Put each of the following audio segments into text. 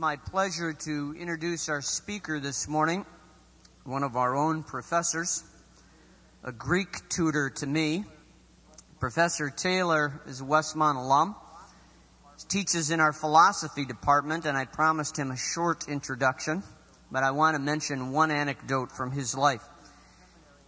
my pleasure to introduce our speaker this morning, one of our own professors, a Greek tutor to me. Professor Taylor is a Westmont alum. He teaches in our philosophy department, and I promised him a short introduction, but I want to mention one anecdote from his life.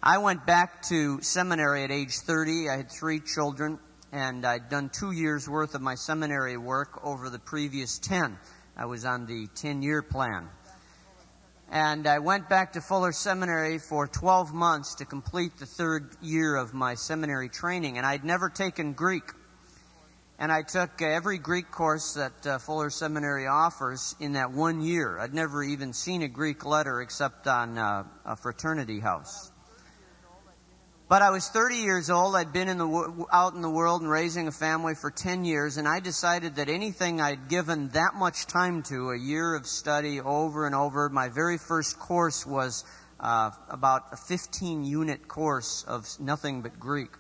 I went back to seminary at age 30. I had three children, and I'd done two years worth of my seminary work over the previous 10. I was on the 10 year plan. And I went back to Fuller Seminary for 12 months to complete the third year of my seminary training. And I'd never taken Greek. And I took every Greek course that uh, Fuller Seminary offers in that one year. I'd never even seen a Greek letter except on uh, a fraternity house. But I was 30 years old. I'd been in the, out in the world and raising a family for 10 years, and I decided that anything I'd given that much time to, a year of study over and over, my very first course was uh, about a 15 unit course of nothing but Greek.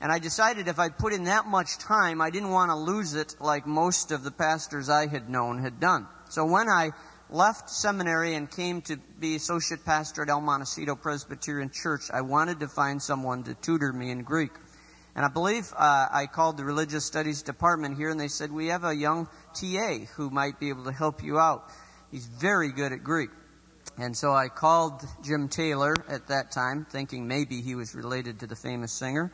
And I decided if I'd put in that much time, I didn't want to lose it like most of the pastors I had known had done. So when I left seminary and came to be associate pastor at El Montecito Presbyterian Church, I wanted to find someone to tutor me in Greek. And I believe uh, I called the religious studies department here, and they said, We have a young TA who might be able to help you out. He's very good at Greek. And so I called Jim Taylor at that time, thinking maybe he was related to the famous singer.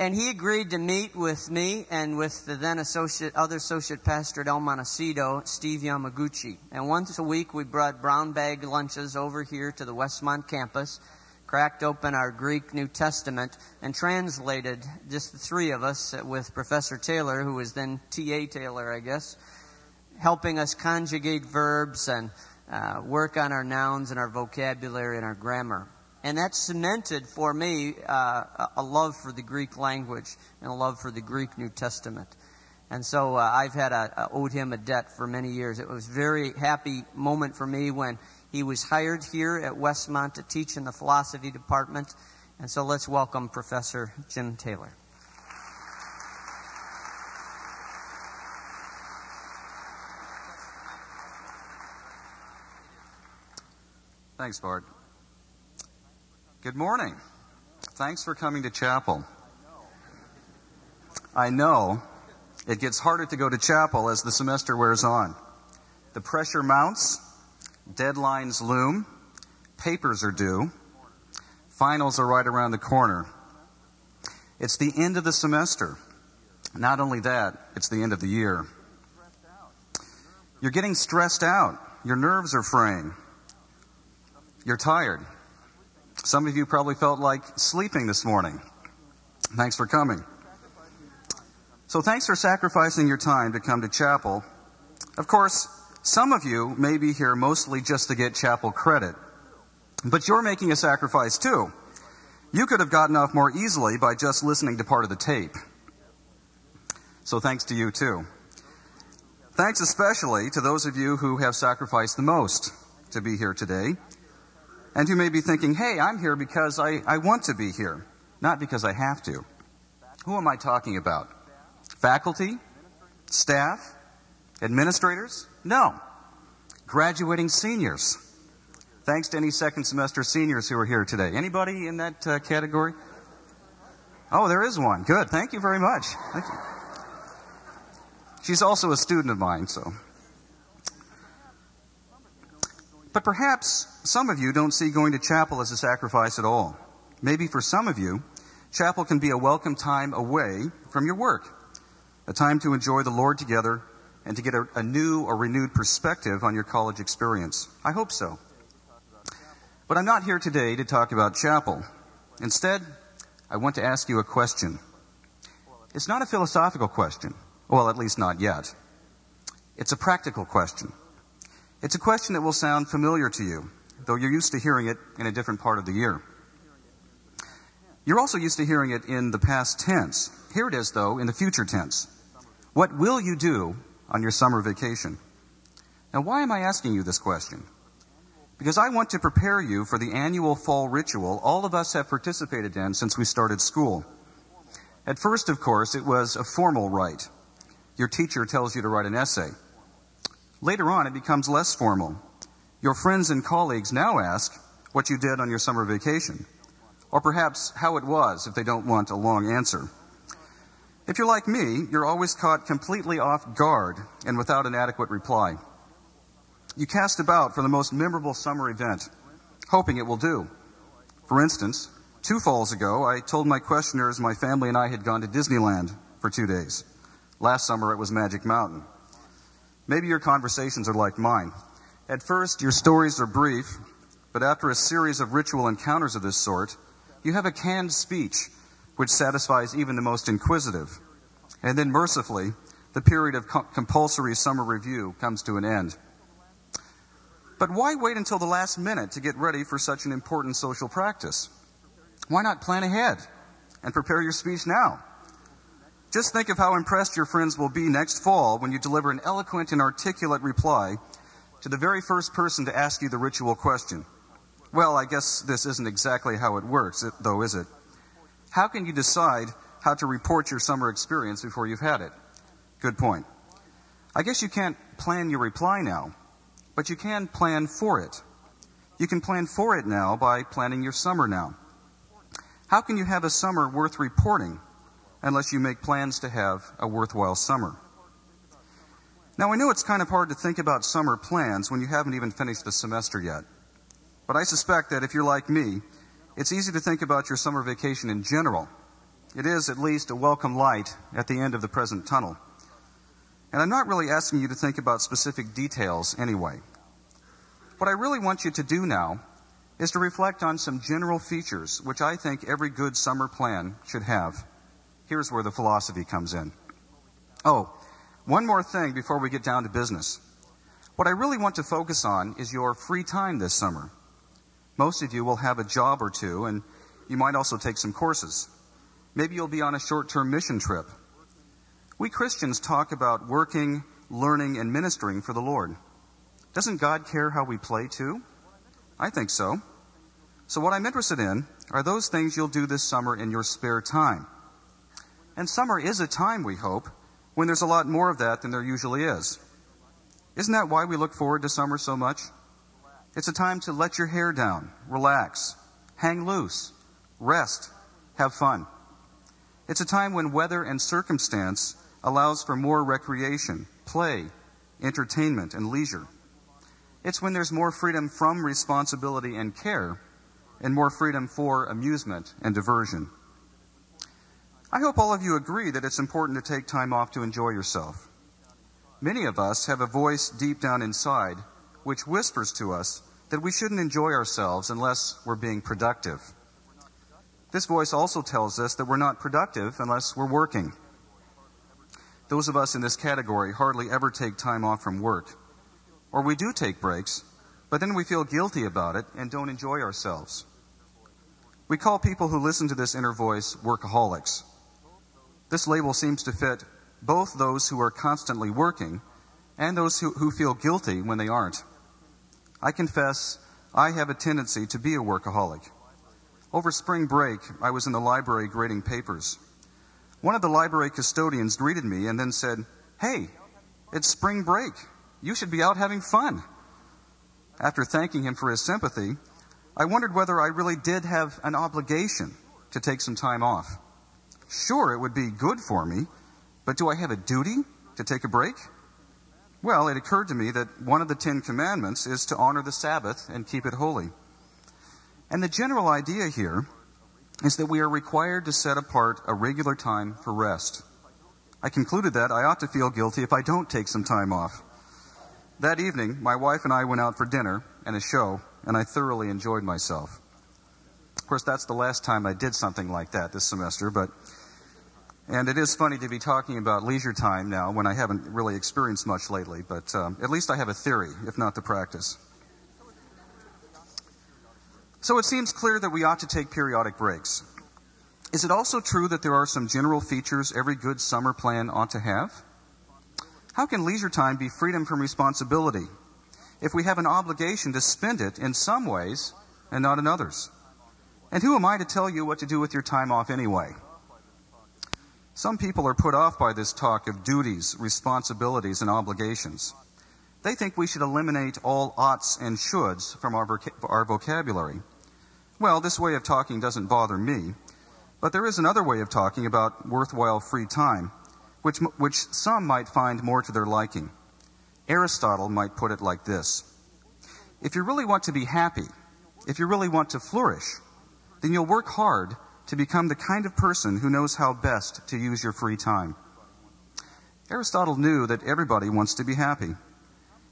And he agreed to meet with me and with the then associate, other associate pastor at El Montecito, Steve Yamaguchi. And once a week we brought brown bag lunches over here to the Westmont campus, cracked open our Greek New Testament, and translated just the three of us with Professor Taylor, who was then T.A. Taylor, I guess, helping us conjugate verbs and uh, work on our nouns and our vocabulary and our grammar. And that cemented for me uh, a love for the Greek language and a love for the Greek New Testament. And so uh, I've had a, owed him a debt for many years. It was a very happy moment for me when he was hired here at Westmont to teach in the philosophy department. And so let's welcome Professor Jim Taylor. Thanks, Bart. Good morning. Thanks for coming to chapel. I know it gets harder to go to chapel as the semester wears on. The pressure mounts, deadlines loom, papers are due, finals are right around the corner. It's the end of the semester. Not only that, it's the end of the year. You're getting stressed out. Your nerves are fraying. You're tired. Some of you probably felt like sleeping this morning. Thanks for coming. So, thanks for sacrificing your time to come to chapel. Of course, some of you may be here mostly just to get chapel credit, but you're making a sacrifice too. You could have gotten off more easily by just listening to part of the tape. So, thanks to you too. Thanks especially to those of you who have sacrificed the most to be here today. And you may be thinking, hey, I'm here because I, I want to be here, not because I have to. Who am I talking about? Faculty? Staff? Administrators? No. Graduating seniors. Thanks to any second semester seniors who are here today. Anybody in that uh, category? Oh, there is one. Good. Thank you very much. Thank you. She's also a student of mine, so But perhaps some of you don't see going to chapel as a sacrifice at all. Maybe for some of you, chapel can be a welcome time away from your work, a time to enjoy the Lord together and to get a, a new or renewed perspective on your college experience. I hope so. But I'm not here today to talk about chapel. Instead, I want to ask you a question. It's not a philosophical question. Well, at least not yet. It's a practical question. It's a question that will sound familiar to you, though you're used to hearing it in a different part of the year. You're also used to hearing it in the past tense. Here it is, though, in the future tense. What will you do on your summer vacation? Now, why am I asking you this question? Because I want to prepare you for the annual fall ritual all of us have participated in since we started school. At first, of course, it was a formal rite. Your teacher tells you to write an essay. Later on, it becomes less formal. Your friends and colleagues now ask what you did on your summer vacation, or perhaps how it was if they don't want a long answer. If you're like me, you're always caught completely off guard and without an adequate reply. You cast about for the most memorable summer event, hoping it will do. For instance, two falls ago, I told my questioners my family and I had gone to Disneyland for two days. Last summer, it was Magic Mountain. Maybe your conversations are like mine. At first, your stories are brief, but after a series of ritual encounters of this sort, you have a canned speech which satisfies even the most inquisitive. And then, mercifully, the period of co- compulsory summer review comes to an end. But why wait until the last minute to get ready for such an important social practice? Why not plan ahead and prepare your speech now? Just think of how impressed your friends will be next fall when you deliver an eloquent and articulate reply to the very first person to ask you the ritual question. Well, I guess this isn't exactly how it works, though, is it? How can you decide how to report your summer experience before you've had it? Good point. I guess you can't plan your reply now, but you can plan for it. You can plan for it now by planning your summer now. How can you have a summer worth reporting unless you make plans to have a worthwhile summer? Now, I know it's kind of hard to think about summer plans when you haven't even finished the semester yet. But I suspect that if you're like me, it's easy to think about your summer vacation in general. It is at least a welcome light at the end of the present tunnel. And I'm not really asking you to think about specific details anyway. What I really want you to do now is to reflect on some general features which I think every good summer plan should have. Here's where the philosophy comes in. Oh, one more thing before we get down to business. What I really want to focus on is your free time this summer. Most of you will have a job or two, and you might also take some courses. Maybe you'll be on a short term mission trip we Christians talk about working, learning, and ministering for the Lord. Doesn't God care how we play too? I think so. So, what I'm interested in are those things you'll do this summer in your spare time. And summer is a time, we hope, when there's a lot more of that than there usually is. Isn't that why we look forward to summer so much? It's a time to let your hair down, relax, hang loose, rest, have fun. It's a time when weather and circumstance allows for more recreation, play, entertainment, and leisure. It's when there's more freedom from responsibility and care, and more freedom for amusement and diversion. I hope all of you agree that it's important to take time off to enjoy yourself. Many of us have a voice deep down inside which whispers to us that we shouldn't enjoy ourselves unless we're being productive. This voice also tells us that we're not productive unless we're working. Those of us in this category hardly ever take time off from work. Or we do take breaks, but then we feel guilty about it and don't enjoy ourselves. We call people who listen to this inner voice workaholics. This label seems to fit both those who are constantly working and those who, who feel guilty when they aren't. I confess I have a tendency to be a workaholic. Over spring break, I was in the library grading papers. One of the library custodians greeted me and then said, Hey, it's spring break. You should be out having fun. After thanking him for his sympathy, I wondered whether I really did have an obligation to take some time off. Sure, it would be good for me, but do I have a duty to take a break? Well, it occurred to me that one of the Ten Commandments is to honor the Sabbath and keep it holy. And the general idea here is that we are required to set apart a regular time for rest. I concluded that I ought to feel guilty if I don't take some time off. That evening, my wife and I went out for dinner and a show, and I thoroughly enjoyed myself. Of course, that's the last time I did something like that this semester, but and it is funny to be talking about leisure time now when I haven't really experienced much lately, but um, at least I have a theory, if not the practice. So it seems clear that we ought to take periodic breaks. Is it also true that there are some general features every good summer plan ought to have? How can leisure time be freedom from responsibility if we have an obligation to spend it in some ways and not in others? And who am I to tell you what to do with your time off anyway? Some people are put off by this talk of duties, responsibilities, and obligations. They think we should eliminate all oughts and shoulds from our, voc- our vocabulary. Well, this way of talking doesn't bother me, but there is another way of talking about worthwhile free time, which, which some might find more to their liking. Aristotle might put it like this If you really want to be happy, if you really want to flourish, then you'll work hard to become the kind of person who knows how best to use your free time. Aristotle knew that everybody wants to be happy.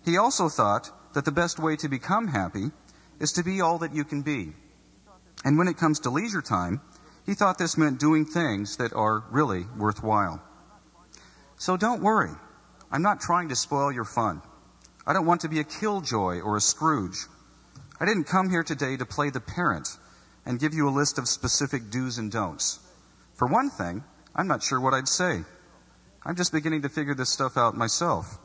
He also thought that the best way to become happy is to be all that you can be. And when it comes to leisure time, he thought this meant doing things that are really worthwhile. So don't worry. I'm not trying to spoil your fun. I don't want to be a killjoy or a Scrooge. I didn't come here today to play the parent and give you a list of specific do's and don'ts. For one thing, I'm not sure what I'd say. I'm just beginning to figure this stuff out myself.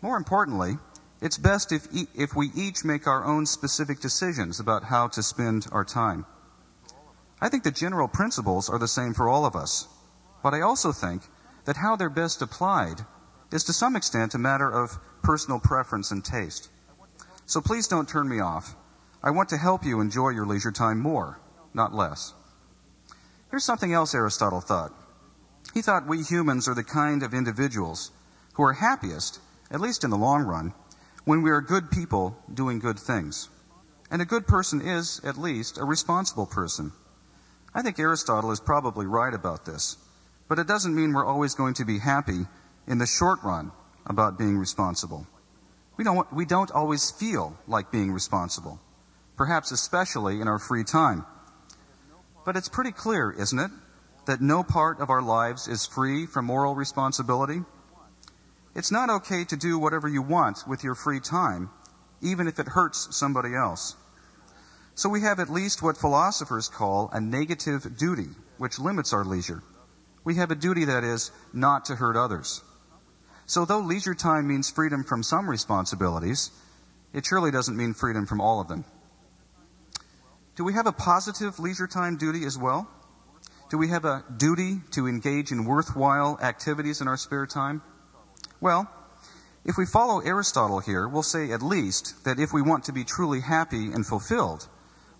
More importantly, it's best if, e- if we each make our own specific decisions about how to spend our time. I think the general principles are the same for all of us, but I also think that how they're best applied is to some extent a matter of personal preference and taste. So please don't turn me off. I want to help you enjoy your leisure time more, not less. Here's something else Aristotle thought. He thought we humans are the kind of individuals who are happiest, at least in the long run, when we are good people doing good things. And a good person is, at least, a responsible person. I think Aristotle is probably right about this, but it doesn't mean we're always going to be happy in the short run about being responsible. We don't, we don't always feel like being responsible, perhaps especially in our free time. But it's pretty clear, isn't it, that no part of our lives is free from moral responsibility? It's not okay to do whatever you want with your free time, even if it hurts somebody else. So we have at least what philosophers call a negative duty, which limits our leisure. We have a duty that is not to hurt others. So though leisure time means freedom from some responsibilities, it surely doesn't mean freedom from all of them. Do we have a positive leisure time duty as well? Do we have a duty to engage in worthwhile activities in our spare time? Well, if we follow Aristotle here, we'll say at least that if we want to be truly happy and fulfilled,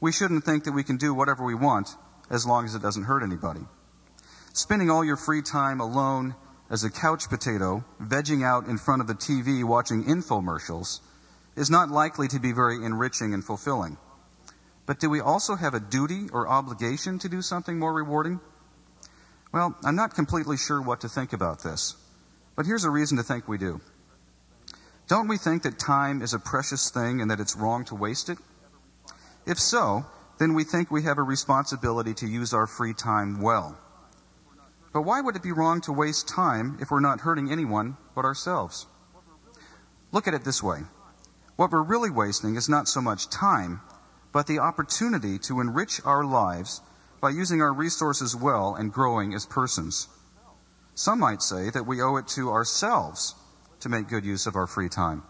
we shouldn't think that we can do whatever we want as long as it doesn't hurt anybody. Spending all your free time alone as a couch potato, vegging out in front of the TV watching infomercials, is not likely to be very enriching and fulfilling. But do we also have a duty or obligation to do something more rewarding? Well, I'm not completely sure what to think about this. But here's a reason to think we do. Don't we think that time is a precious thing and that it's wrong to waste it? If so, then we think we have a responsibility to use our free time well. But why would it be wrong to waste time if we're not hurting anyone but ourselves? Look at it this way. What we're really wasting is not so much time, but the opportunity to enrich our lives by using our resources well and growing as persons. Some might say that we owe it to ourselves to make good use of our free time.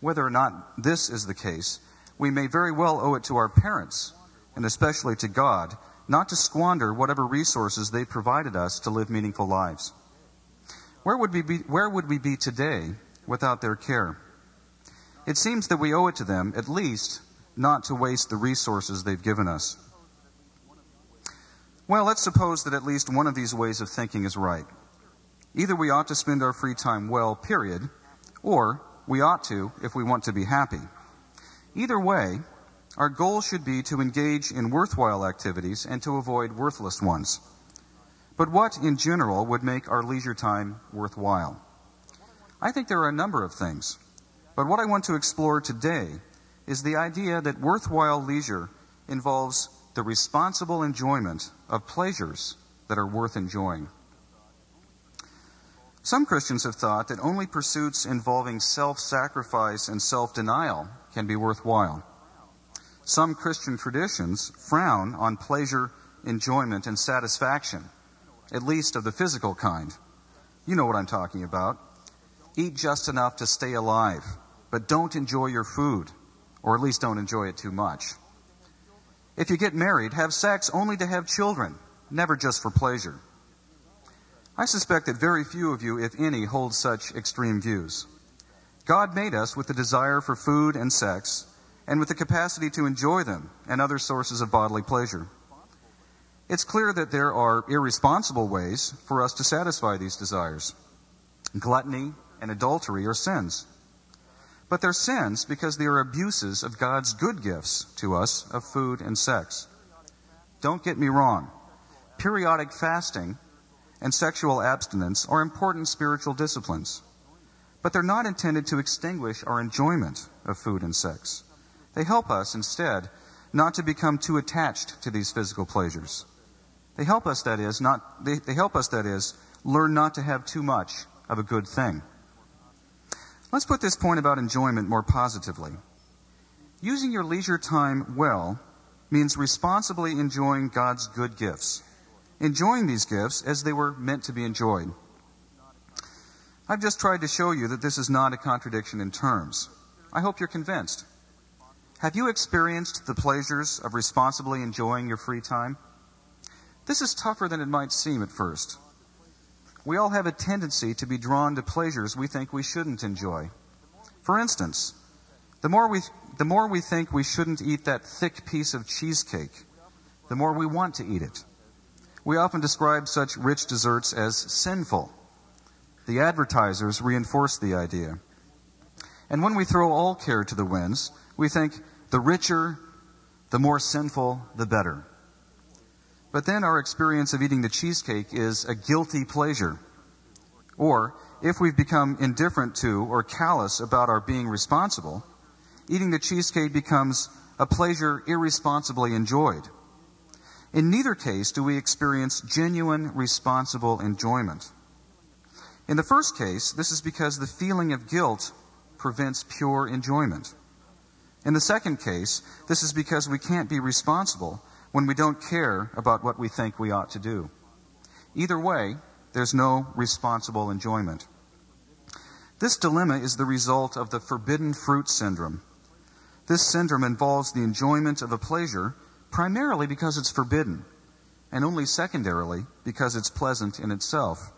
Whether or not this is the case, we may very well owe it to our parents, and especially to God, not to squander whatever resources they provided us to live meaningful lives. Where would we be, where would we be today without their care? It seems that we owe it to them, at least, not to waste the resources they've given us. Well, let's suppose that at least one of these ways of thinking is right. Either we ought to spend our free time well, period, or we ought to if we want to be happy. Either way, our goal should be to engage in worthwhile activities and to avoid worthless ones. But what, in general, would make our leisure time worthwhile? I think there are a number of things. But what I want to explore today is the idea that worthwhile leisure involves the responsible enjoyment of pleasures that are worth enjoying. Some Christians have thought that only pursuits involving self sacrifice and self denial can be worthwhile. Some Christian traditions frown on pleasure, enjoyment, and satisfaction, at least of the physical kind. You know what I'm talking about. Eat just enough to stay alive, but don't enjoy your food, or at least don't enjoy it too much. If you get married, have sex only to have children, never just for pleasure. I suspect that very few of you, if any, hold such extreme views. God made us with the desire for food and sex, and with the capacity to enjoy them and other sources of bodily pleasure. It's clear that there are irresponsible ways for us to satisfy these desires. Gluttony and adultery are sins. But they're sins because they are abuses of God's good gifts to us of food and sex. Don't get me wrong. Periodic fasting and sexual abstinence are important spiritual disciplines. But they're not intended to extinguish our enjoyment of food and sex. They help us, instead, not to become too attached to these physical pleasures. They help us, that is, not, they, they help us, that is, learn not to have too much of a good thing. Let's put this point about enjoyment more positively. Using your leisure time well means responsibly enjoying God's good gifts, enjoying these gifts as they were meant to be enjoyed. I've just tried to show you that this is not a contradiction in terms. I hope you're convinced. Have you experienced the pleasures of responsibly enjoying your free time? This is tougher than it might seem at first. We all have a tendency to be drawn to pleasures we think we shouldn't enjoy. For instance, the more we, the more we think we shouldn't eat that thick piece of cheesecake, the more we want to eat it. We often describe such rich desserts as sinful. The advertisers reinforce the idea. And when we throw all care to the winds, we think the richer, the more sinful, the better. But then our experience of eating the cheesecake is a guilty pleasure. Or, if we've become indifferent to or callous about our being responsible, eating the cheesecake becomes a pleasure irresponsibly enjoyed. In neither case do we experience genuine responsible enjoyment. In the first case, this is because the feeling of guilt prevents pure enjoyment. In the second case, this is because we can't be responsible when we don't care about what we think we ought to do. Either way, there's no responsible enjoyment. This dilemma is the result of the forbidden fruit syndrome. This syndrome involves the enjoyment of a pleasure primarily because it's forbidden, and only secondarily because it's pleasant in itself.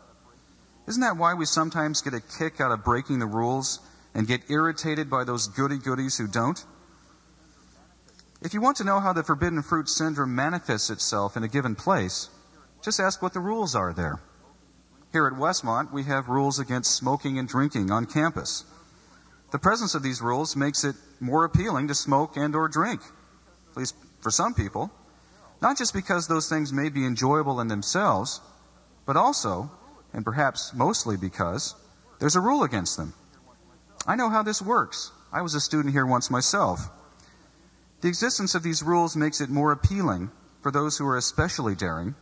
Isn't that why we sometimes get a kick out of breaking the rules and get irritated by those goody goodies who don't? If you want to know how the forbidden fruit syndrome manifests itself in a given place, just ask what the rules are there. Here at Westmont, we have rules against smoking and drinking on campus. The presence of these rules makes it more appealing to smoke and or drink, at least for some people, not just because those things may be enjoyable in themselves, but also, and perhaps mostly because, there's a rule against them. I know how this works. I was a student here once myself. The existence of these rules makes it more appealing for those who are especially daring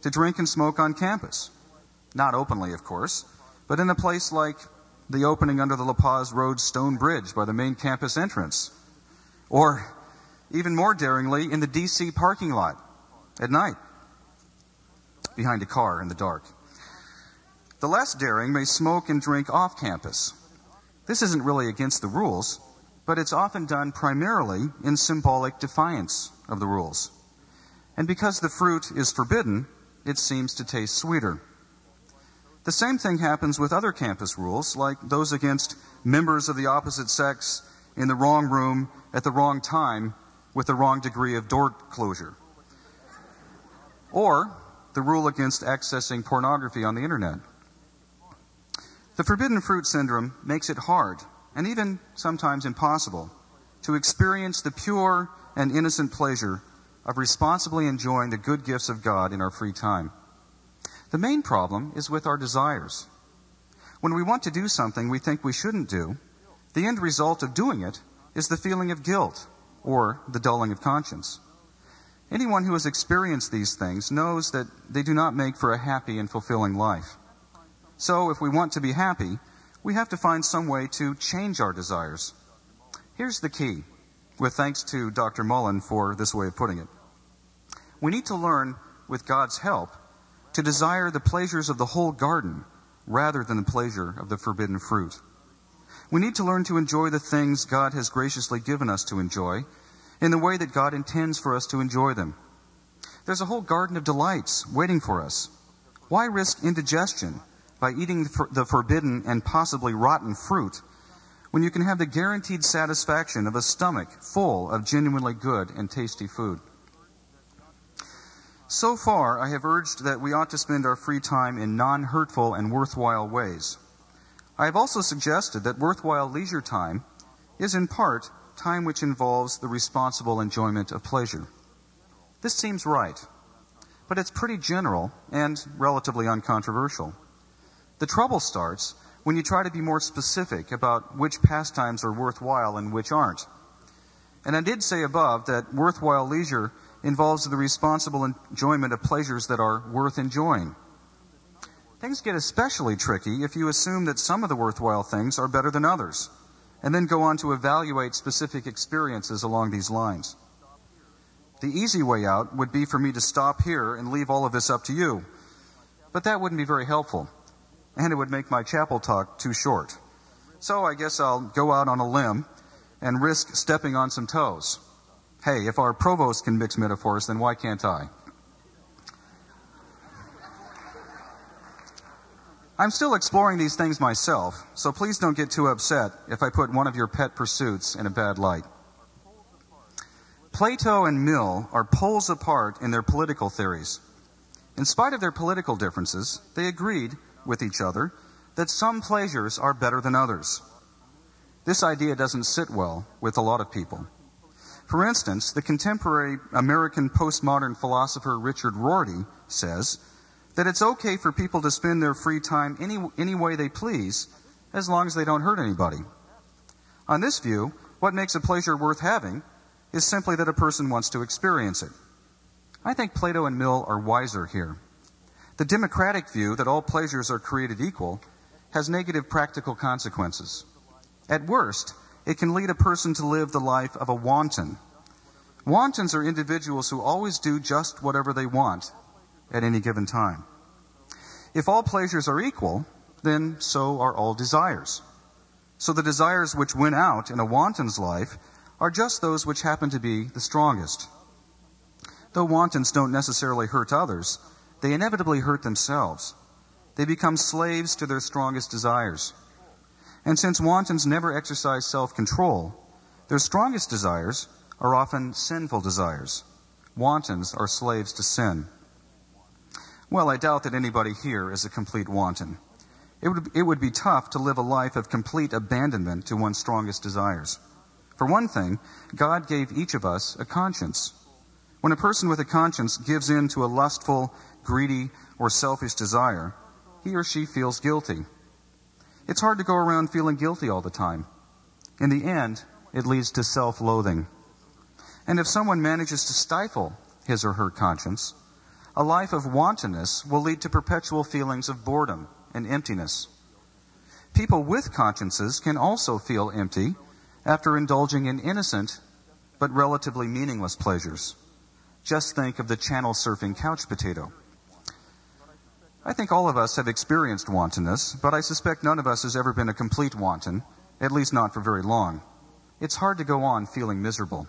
to drink and smoke on campus. Not openly, of course, but in a place like the opening under the La Paz Road stone bridge by the main campus entrance. Or, even more daringly, in the DC parking lot at night, behind a car in the dark. The less daring may smoke and drink off campus. This isn't really against the rules, but it's often done primarily in symbolic defiance of the rules. And because the fruit is forbidden, it seems to taste sweeter. The same thing happens with other campus rules, like those against members of the opposite sex in the wrong room at the wrong time with the wrong degree of door closure. Or the rule against accessing pornography on the internet. The forbidden fruit syndrome makes it hard and even sometimes impossible, to experience the pure and innocent pleasure of responsibly enjoying the good gifts of God in our free time. The main problem is with our desires. When we want to do something we think we shouldn't do, the end result of doing it is the feeling of guilt or the dulling of conscience. Anyone who has experienced these things knows that they do not make for a happy and fulfilling life. So, if we want to be happy, we have to find some way to change our desires. Here's the key, with thanks to Dr. Mullen for this way of putting it. We need to learn, with God's help, to desire the pleasures of the whole garden rather than the pleasure of the forbidden fruit. We need to learn to enjoy the things God has graciously given us to enjoy in the way that God intends for us to enjoy them. There's a whole garden of delights waiting for us. Why risk indigestion by eating the forbidden and possibly rotten fruit when you can have the guaranteed satisfaction of a stomach full of genuinely good and tasty food? So far, I have urged that we ought to spend our free time in non hurtful and worthwhile ways. I have also suggested that worthwhile leisure time is in part time which involves the responsible enjoyment of pleasure. This seems right, but it's pretty general and relatively uncontroversial. The trouble starts when you try to be more specific about which pastimes are worthwhile and which aren't. And I did say above that worthwhile leisure involves the responsible enjoyment of pleasures that are worth enjoying. Things get especially tricky if you assume that some of the worthwhile things are better than others, and then go on to evaluate specific experiences along these lines. The easy way out would be for me to stop here and leave all of this up to you, but that wouldn't be very helpful, and it would make my chapel talk too short. So I guess I'll go out on a limb and risk stepping on some toes. Hey, if our provost can mix metaphors, then why can't I? I'm still exploring these things myself, so please don't get too upset if I put one of your pet pursuits in a bad light. Plato and Mill are poles apart in their political theories. In spite of their political differences, they agreed with each other that some pleasures are better than others. This idea doesn't sit well with a lot of people. For instance, the contemporary American postmodern philosopher Richard Rorty says that it's okay for people to spend their free time any, any way they please as long as they don't hurt anybody. On this view, what makes a pleasure worth having is simply that a person wants to experience it. I think Plato and Mill are wiser here. The democratic view that all pleasures are created equal has negative practical consequences. At worst, it can lead a person to live the life of a wanton. Wantons are individuals who always do just whatever they want at any given time. If all pleasures are equal, then so are all desires. So the desires which win out in a wanton's life are just those which happen to be the strongest. Though wantons don't necessarily hurt others, they inevitably hurt themselves. They become slaves to their strongest desires. And since wantons never exercise self control, their strongest desires are often sinful desires. Wantons are slaves to sin. Well, I doubt that anybody here is a complete wanton. It would, it would be tough to live a life of complete abandonment to one's strongest desires. For one thing, God gave each of us a conscience. When a person with a conscience gives in to a lustful, greedy, or selfish desire, he or she feels guilty. It's hard to go around feeling guilty all the time. In the end, it leads to self loathing. And if someone manages to stifle his or her conscience, a life of wantonness will lead to perpetual feelings of boredom and emptiness. People with consciences can also feel empty after indulging in innocent but relatively meaningless pleasures. Just think of the channel surfing couch potato. I think all of us have experienced wantonness, but I suspect none of us has ever been a complete wanton, at least not for very long. It's hard to go on feeling miserable.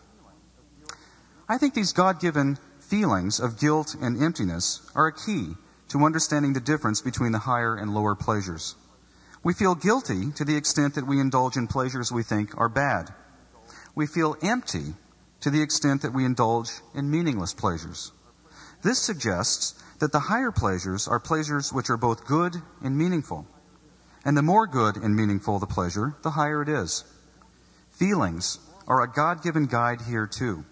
I think these God given feelings of guilt and emptiness are a key to understanding the difference between the higher and lower pleasures. We feel guilty to the extent that we indulge in pleasures we think are bad. We feel empty to the extent that we indulge in meaningless pleasures. This suggests that the higher pleasures are pleasures which are both good and meaningful. And the more good and meaningful the pleasure, the higher it is. Feelings are a God given guide here, too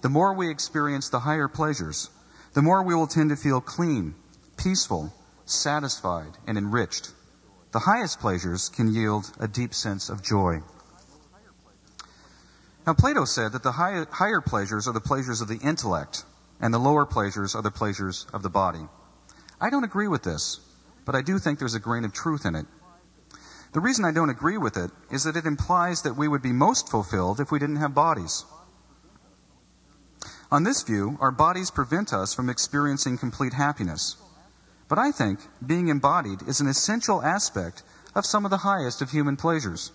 the more we experience the higher pleasures, the more we will tend to feel clean, peaceful, satisfied, and enriched. The highest pleasures can yield a deep sense of joy. Now, Plato said that the high, higher pleasures are the pleasures of the intellect, and the lower pleasures are the pleasures of the body. I don't agree with this, but I do think there's a grain of truth in it. The reason I don't agree with it is that it implies that we would be most fulfilled if we didn't have bodies. On this view, our bodies prevent us from experiencing complete happiness. But I think being embodied is an essential aspect of some of the highest of human pleasures.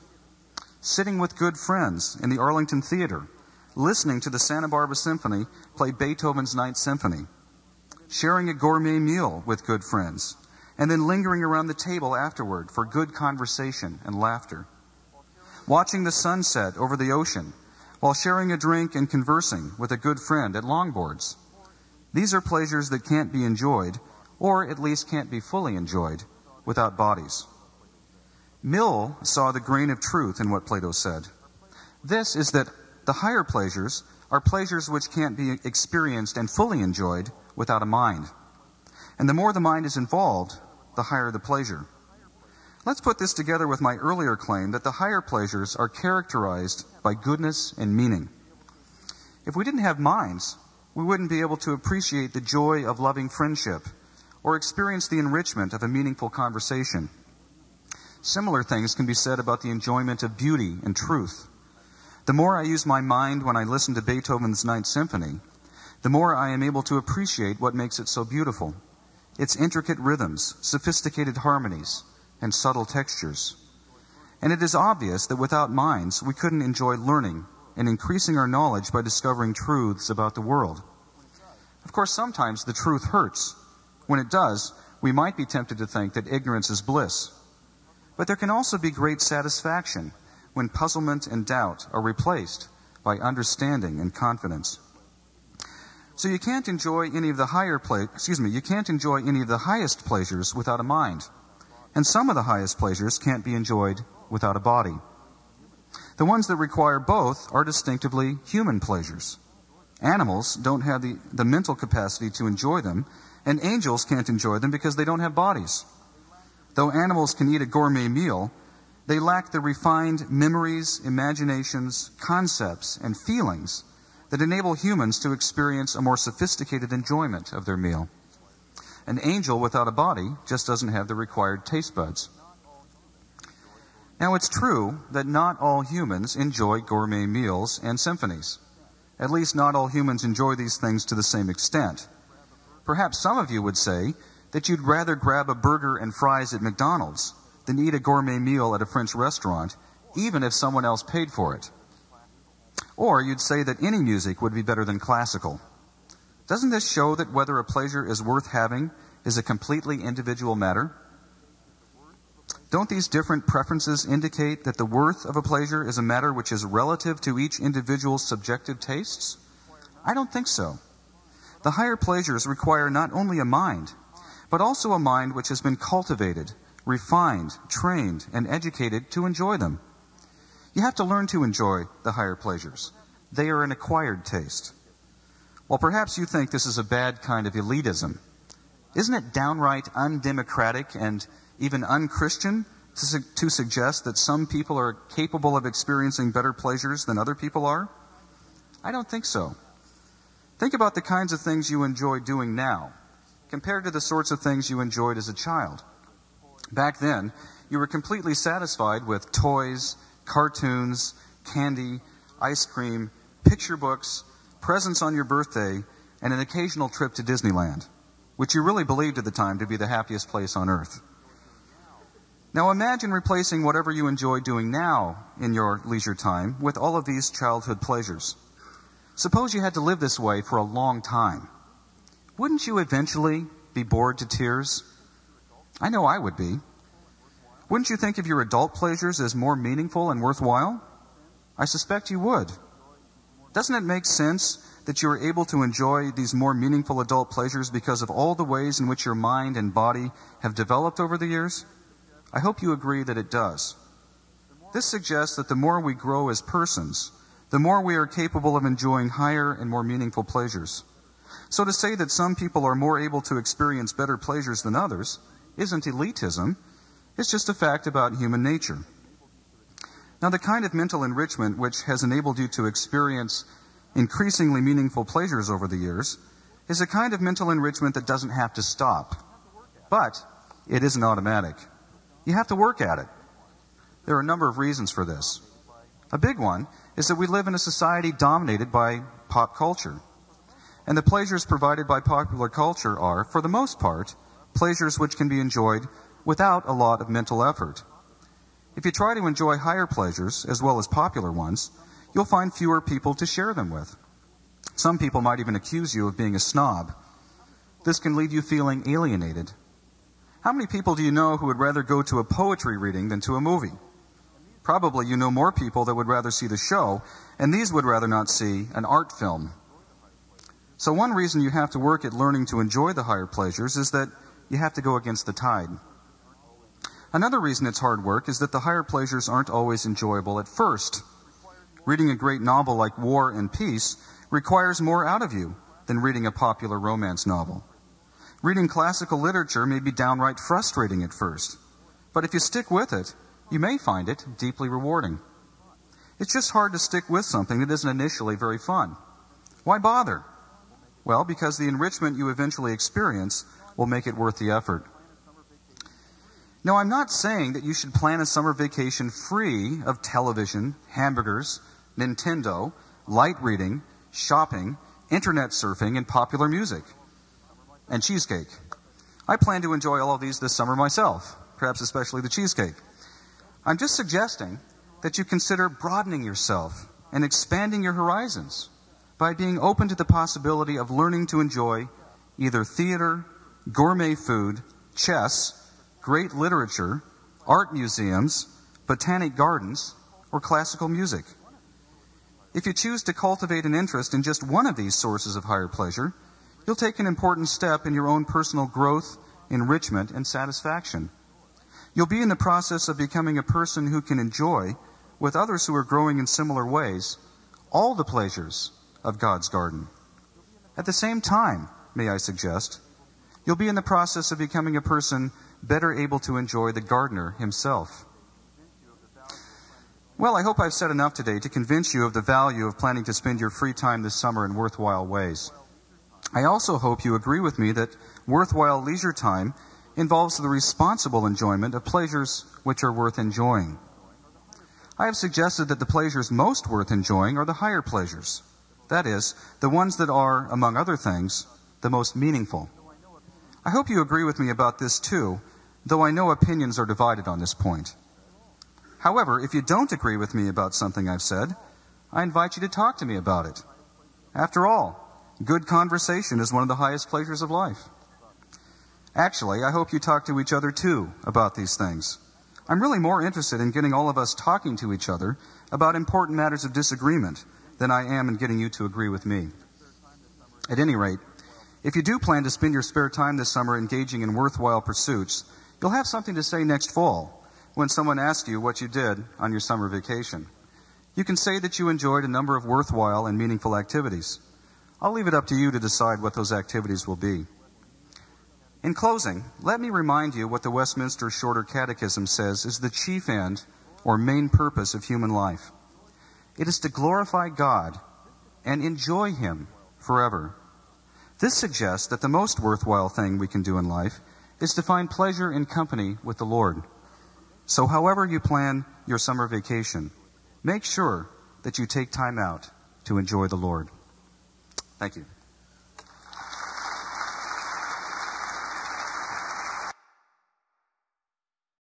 Sitting with good friends in the Arlington Theater, listening to the Santa Barbara Symphony play Beethoven's Ninth Symphony, sharing a gourmet meal with good friends, and then lingering around the table afterward for good conversation and laughter. watching the sunset over the ocean, while sharing a drink and conversing with a good friend at longboards. These are pleasures that can't be enjoyed, or at least can't be fully enjoyed, without bodies. Mill saw the grain of truth in what Plato said. This is that the higher pleasures are pleasures which can't be experienced and fully enjoyed without a mind. And the more the mind is involved, the higher the pleasure. Let's put this together with my earlier claim that the higher pleasures are characterized by goodness and meaning. If we didn't have minds, we wouldn't be able to appreciate the joy of loving friendship or experience the enrichment of a meaningful conversation. Similar things can be said about the enjoyment of beauty and truth. The more I use my mind when I listen to Beethoven's Ninth Symphony, the more I am able to appreciate what makes it so beautiful its intricate rhythms, sophisticated harmonies, and subtle textures. And it is obvious that without minds, we couldn't enjoy learning and increasing our knowledge by discovering truths about the world. Of course, sometimes the truth hurts. When it does, we might be tempted to think that ignorance is bliss. But there can also be great satisfaction when puzzlement and doubt are replaced by understanding and confidence. So you can't enjoy any of the higher ple- excuse me, you can't enjoy any of the highest pleasures without a mind. And some of the highest pleasures can't be enjoyed without a body. The ones that require both are distinctively human pleasures. Animals don't have the, the mental capacity to enjoy them, and angels can't enjoy them because they don't have bodies. Though animals can eat a gourmet meal, they lack the refined memories, imaginations, concepts, and feelings that enable humans to experience a more sophisticated enjoyment of their meal. An angel without a body just doesn't have the required taste buds. Now, it's true that not all humans enjoy gourmet meals and symphonies. At least, not all humans enjoy these things to the same extent. Perhaps some of you would say that you'd rather grab a burger and fries at McDonald's than eat a gourmet meal at a French restaurant, even if someone else paid for it. Or you'd say that any music would be better than classical. Doesn't this show that whether a pleasure is worth having is a completely individual matter? Don't these different preferences indicate that the worth of a pleasure is a matter which is relative to each individual's subjective tastes? I don't think so. The higher pleasures require not only a mind, but also a mind which has been cultivated, refined, trained, and educated to enjoy them. You have to learn to enjoy the higher pleasures. They are an acquired taste. Well, perhaps you think this is a bad kind of elitism. Isn't it downright undemocratic and even unchristian to, su- to suggest that some people are capable of experiencing better pleasures than other people are? I don't think so. Think about the kinds of things you enjoy doing now compared to the sorts of things you enjoyed as a child. Back then, you were completely satisfied with toys, cartoons, candy, ice cream, picture books, presents on your birthday, and an occasional trip to Disneyland, which you really believed at the time to be the happiest place on earth. Now imagine replacing whatever you enjoy doing now in your leisure time with all of these childhood pleasures. Suppose you had to live this way for a long time. Wouldn't you eventually be bored to tears? I know I would be. Wouldn't you think of your adult pleasures as more meaningful and worthwhile? I suspect you would. Doesn't it make sense that you are able to enjoy these more meaningful adult pleasures because of all the ways in which your mind and body have developed over the years? I hope you agree that it does. This suggests that the more we grow as persons, the more we are capable of enjoying higher and more meaningful pleasures. So to say that some people are more able to experience better pleasures than others isn't elitism, it's just a fact about human nature. Now, the kind of mental enrichment which has enabled you to experience increasingly meaningful pleasures over the years is a kind of mental enrichment that doesn't have to stop. But it isn't automatic. You have to work at it. There are a number of reasons for this. A big one is that we live in a society dominated by pop culture. And the pleasures provided by popular culture are, for the most part, pleasures which can be enjoyed without a lot of mental effort. If you try to enjoy higher pleasures, as well as popular ones, you'll find fewer people to share them with. Some people might even accuse you of being a snob. This can leave you feeling alienated. How many people do you know who would rather go to a poetry reading than to a movie? Probably you know more people that would rather see the show, and these would rather not see an art film. So, one reason you have to work at learning to enjoy the higher pleasures is that you have to go against the tide. Another reason it's hard work is that the higher pleasures aren't always enjoyable at first. Reading a great novel like War and Peace requires more out of you than reading a popular romance novel. Reading classical literature may be downright frustrating at first, but if you stick with it, you may find it deeply rewarding. It's just hard to stick with something that isn't initially very fun. Why bother? Well, because the enrichment you eventually experience will make it worth the effort. Now, I'm not saying that you should plan a summer vacation free of television, hamburgers, Nintendo, light reading, shopping, internet surfing, and popular music, and cheesecake. I plan to enjoy all of these this summer myself, perhaps especially the cheesecake. I'm just suggesting that you consider broadening yourself and expanding your horizons by being open to the possibility of learning to enjoy either theater, gourmet food, chess, great literature, art museums, botanic gardens, or classical music. If you choose to cultivate an interest in just one of these sources of higher pleasure, you'll take an important step in your own personal growth, enrichment, and satisfaction. You'll be in the process of becoming a person who can enjoy, with others who are growing in similar ways, all the pleasures of God's garden. At the same time, may I suggest, you'll be in the process of becoming a person better able to enjoy the gardener himself. Well, I hope I've said enough today to convince you of the value of planning to spend your free time this summer in worthwhile ways. I also hope you agree with me that worthwhile leisure time involves the responsible enjoyment of pleasures which are worth enjoying. I have suggested that the pleasures most worth enjoying are the higher pleasures. That is, the ones that are, among other things, the most meaningful. I hope you agree with me about this too, though I know opinions are divided on this point. However, if you don't agree with me about something I've said, I invite you to talk to me about it. After all, good conversation is one of the highest pleasures of life. Actually, I hope you talk to each other too about these things. I'm really more interested in getting all of us talking to each other about important matters of disagreement than I am in getting you to agree with me. At any rate, if you do plan to spend your spare time this summer engaging in worthwhile pursuits, you'll have something to say next fall when someone asks you what you did on your summer vacation. You can say that you enjoyed a number of worthwhile and meaningful activities. I'll leave it up to you to decide what those activities will be. In closing, let me remind you what the Westminster Shorter Catechism says is the chief end or main purpose of human life. It is to glorify God and enjoy Him forever. This suggests that the most worthwhile thing we can do in life is to find pleasure in company with the Lord. So, however you plan your summer vacation, make sure that you take time out to enjoy the Lord. Thank you.